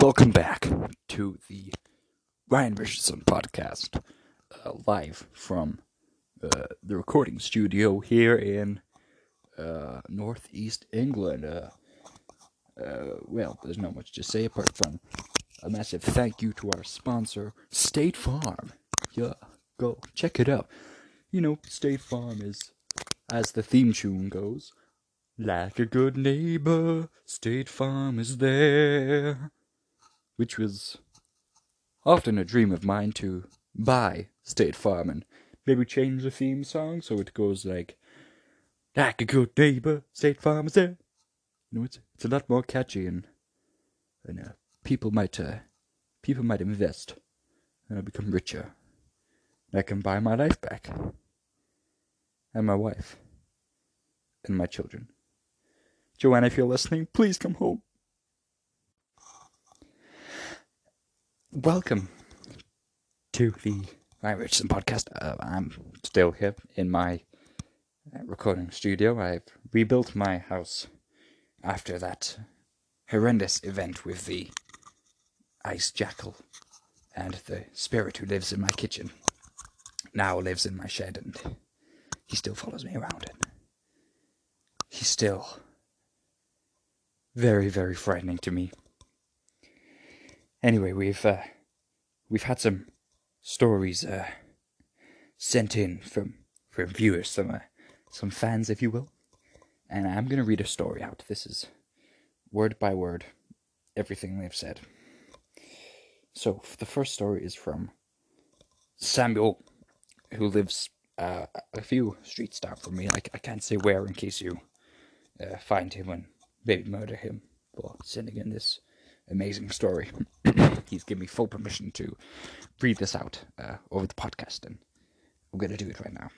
Welcome back to the Ryan Richardson podcast, uh, live from uh, the recording studio here in uh, northeast England. Uh, uh, well, there's not much to say apart from a massive thank you to our sponsor, State Farm. Yeah, go check it out. You know, State Farm is, as the theme tune goes, like a good neighbor, State Farm is there. Which was often a dream of mine to buy State Farm and maybe change the theme song so it goes like, like a good neighbor, State Farm is there. You know, it's, it's a lot more catchy and, and uh, people might uh, people might invest and I become richer. And I can buy my life back and my wife and my children. Joanna, if you're listening, please come home. Welcome to the Ryan Richardson podcast. Uh, I'm still here in my uh, recording studio. I've rebuilt my house after that horrendous event with the ice jackal and the spirit who lives in my kitchen now lives in my shed and he still follows me around and he's still very, very frightening to me. Anyway, we've uh, we've had some stories uh, sent in from from viewers, some uh, some fans, if you will, and I'm gonna read a story out. This is word by word everything they've said. So the first story is from Samuel, who lives uh, a few streets down from me. I, I can't say where in case you uh, find him and maybe murder him for sending in this amazing story. He's given me full permission to read this out uh, over the podcast, and I'm going to do it right now.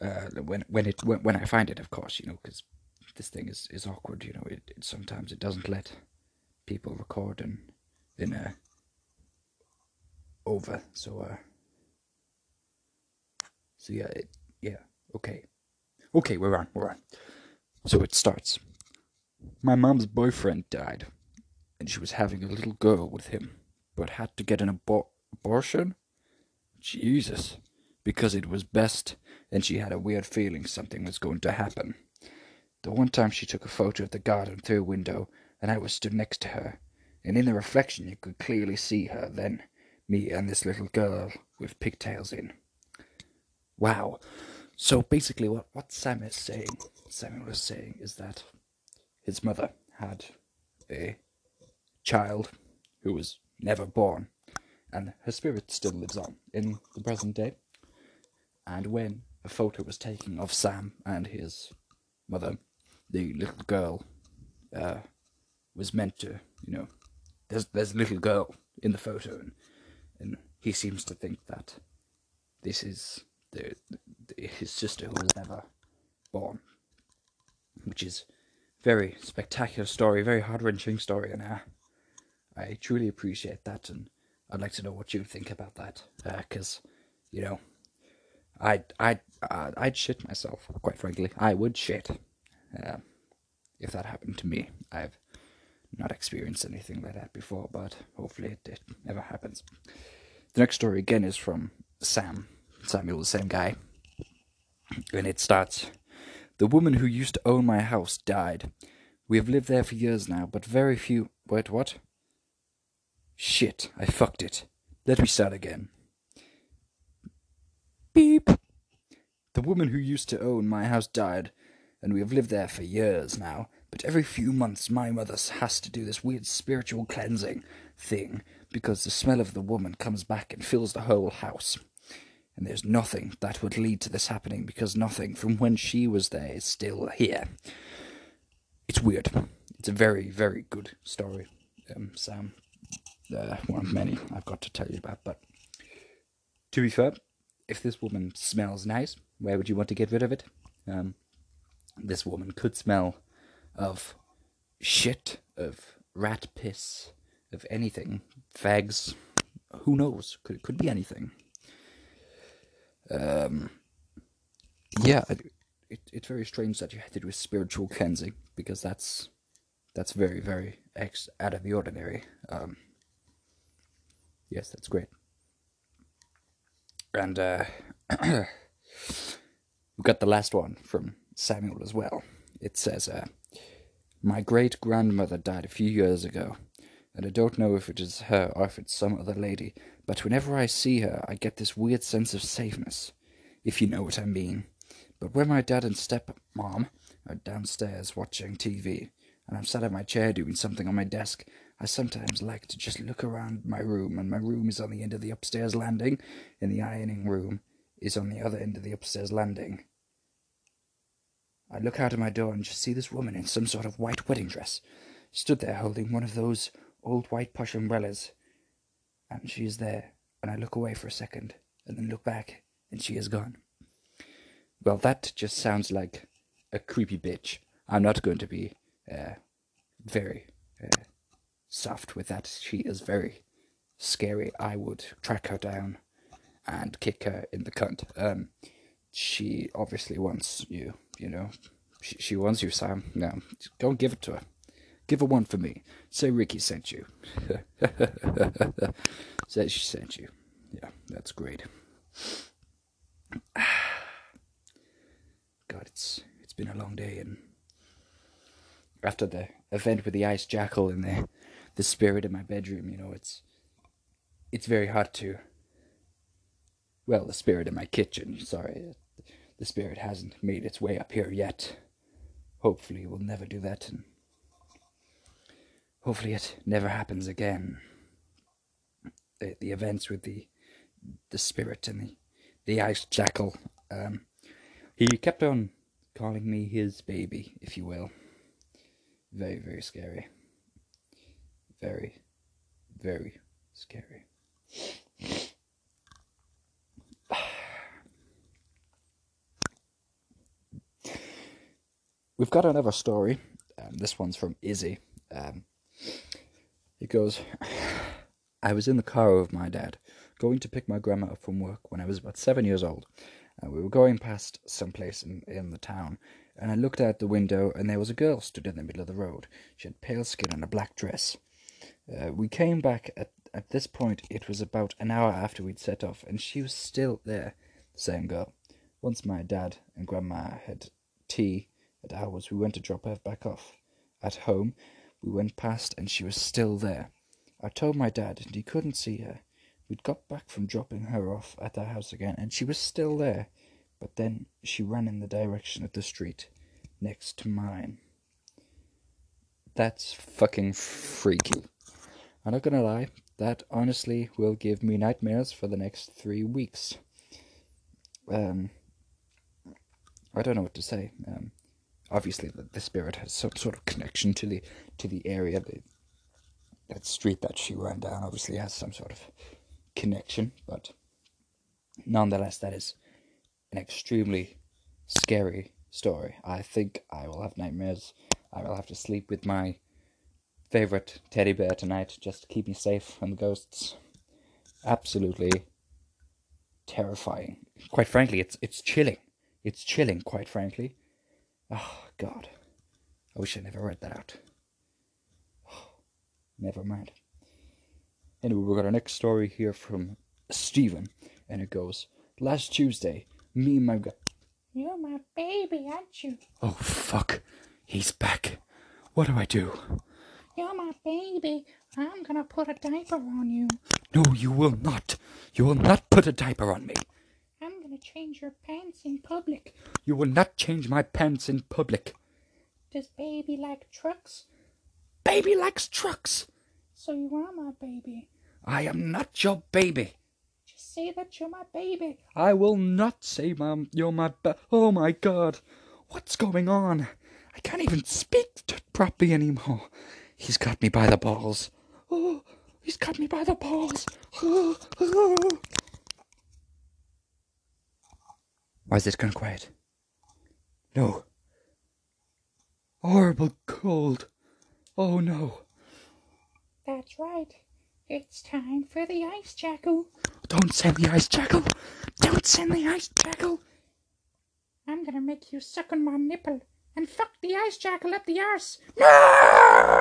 Uh, when when it when, when I find it, of course, you know, because this thing is, is awkward. You know, it, it sometimes it doesn't let people record and in a over. So uh, so yeah, it, yeah, okay, okay, we're on, we're on. So it starts. My mom's boyfriend died, and she was having a little girl with him, but had to get an abor- abortion? Jesus. Because it was best, and she had a weird feeling something was going to happen. The one time she took a photo of the garden through a window, and I was stood next to her, and in the reflection you could clearly see her then, me and this little girl with pigtails in. Wow. So basically, what, what Sam is saying, Samuel is saying, is that his mother had a child who was never born, and her spirit still lives on in the present day. And when a photo was taken of Sam and his mother, the little girl uh, was meant to, you know, there's there's a little girl in the photo, and, and he seems to think that this is the, the his sister who was never born, which is very spectacular story, very heart wrenching story, and uh, I truly appreciate that, and I'd like to know what you think about that, because uh, you know, I I uh, I'd shit myself, quite frankly, I would shit uh, if that happened to me. I've not experienced anything like that before, but hopefully it, it never happens. The next story again is from Sam Samuel, the same guy, and it starts. The woman who used to own my house died. We have lived there for years now, but very few. Wait, what? Shit, I fucked it. Let me start again. Beep. The woman who used to own my house died, and we have lived there for years now, but every few months my mother has to do this weird spiritual cleansing thing because the smell of the woman comes back and fills the whole house. And there's nothing that would lead to this happening because nothing from when she was there is still here. It's weird. It's a very, very good story, um, Sam. Uh, one of many I've got to tell you about. But to be fair, if this woman smells nice, where would you want to get rid of it? Um, this woman could smell of shit, of rat piss, of anything, fags. Who knows? Could it could be anything um, yeah, it, it's very strange that you had to do a spiritual cleansing because that's that's very, very ex- out of the ordinary. Um, yes, that's great. And uh, we got the last one from Samuel as well. It says, uh, My great grandmother died a few years ago, and I don't know if it is her or if it's some other lady, but whenever I see her, I get this weird sense of safeness, if you know what I mean. But when my dad and stepmom are downstairs watching TV, and I'm sat at my chair doing something on my desk, I sometimes like to just look around my room, and my room is on the end of the upstairs landing, and the ironing room is on the other end of the upstairs landing. I look out of my door and just see this woman in some sort of white wedding dress, stood there holding one of those old white plush umbrellas. And she is there, and I look away for a second, and then look back, and she is gone. Well, that just sounds like a creepy bitch. I'm not going to be uh, very uh, soft with that. She is very scary. I would track her down and kick her in the cunt. Um, she obviously wants you, you know. She, she wants you, Sam. No, go and give it to her. Give her one for me. Say Ricky sent you. Say she sent you. Yeah, that's great. God, it's it's been a long day, and after the event with the ice jackal and the the spirit in my bedroom, you know, it's it's very hard to. Well, the spirit in my kitchen. Sorry, the spirit hasn't made its way up here yet. Hopefully, it will never do that, and hopefully, it never happens again. The, the events with the the spirit and the the ice jackal. Um, he kept on calling me his baby, if you will. Very, very scary. Very, very scary. We've got another story. Um, this one's from Izzy. Um, it goes I was in the car with my dad, going to pick my grandma up from work when I was about seven years old. Uh, we were going past some place in, in the town, and I looked out the window, and there was a girl stood in the middle of the road. She had pale skin and a black dress. Uh, we came back at, at this point, it was about an hour after we'd set off, and she was still there, the same girl. Once my dad and grandma had tea at ours, we went to drop her back off. At home, we went past, and she was still there. I told my dad, and he couldn't see her. We'd got back from dropping her off at the house again, and she was still there. But then she ran in the direction of the street next to mine. That's fucking freaky. I'm not gonna lie, that honestly will give me nightmares for the next three weeks. Um, I don't know what to say. Um, obviously, the, the spirit has some sort of connection to the to the area. The, that street that she ran down obviously has some sort of connection, but nonetheless, that is an extremely scary story. I think I will have nightmares. I will have to sleep with my favorite teddy bear tonight just to keep me safe from the ghosts. Absolutely terrifying. Quite frankly, it's it's chilling. It's chilling, quite frankly. Oh God. I wish I never read that out. Oh, never mind. Anyway, we've got our next story here from Stephen, and it goes Last Tuesday, me and my guy. You're my baby, aren't you? Oh, fuck. He's back. What do I do? You're my baby. I'm gonna put a diaper on you. No, you will not. You will not put a diaper on me. Change your pants in public. You will not change my pants in public. Does baby like trucks? Baby likes trucks. So you are my baby. I am not your baby. Just say that you're my baby. I will not say, Mom, you're my ba- Oh my god. What's going on? I can't even speak properly anymore. He's got me by the balls. Oh, he's got me by the balls. Oh, oh. Why is it gone quiet? No. Horrible cold. Oh no. That's right. It's time for the ice jackal. Don't send the ice jackal. Don't send the ice jackal. I'm gonna make you suck on my nipple and fuck the ice jackal up the arse. No!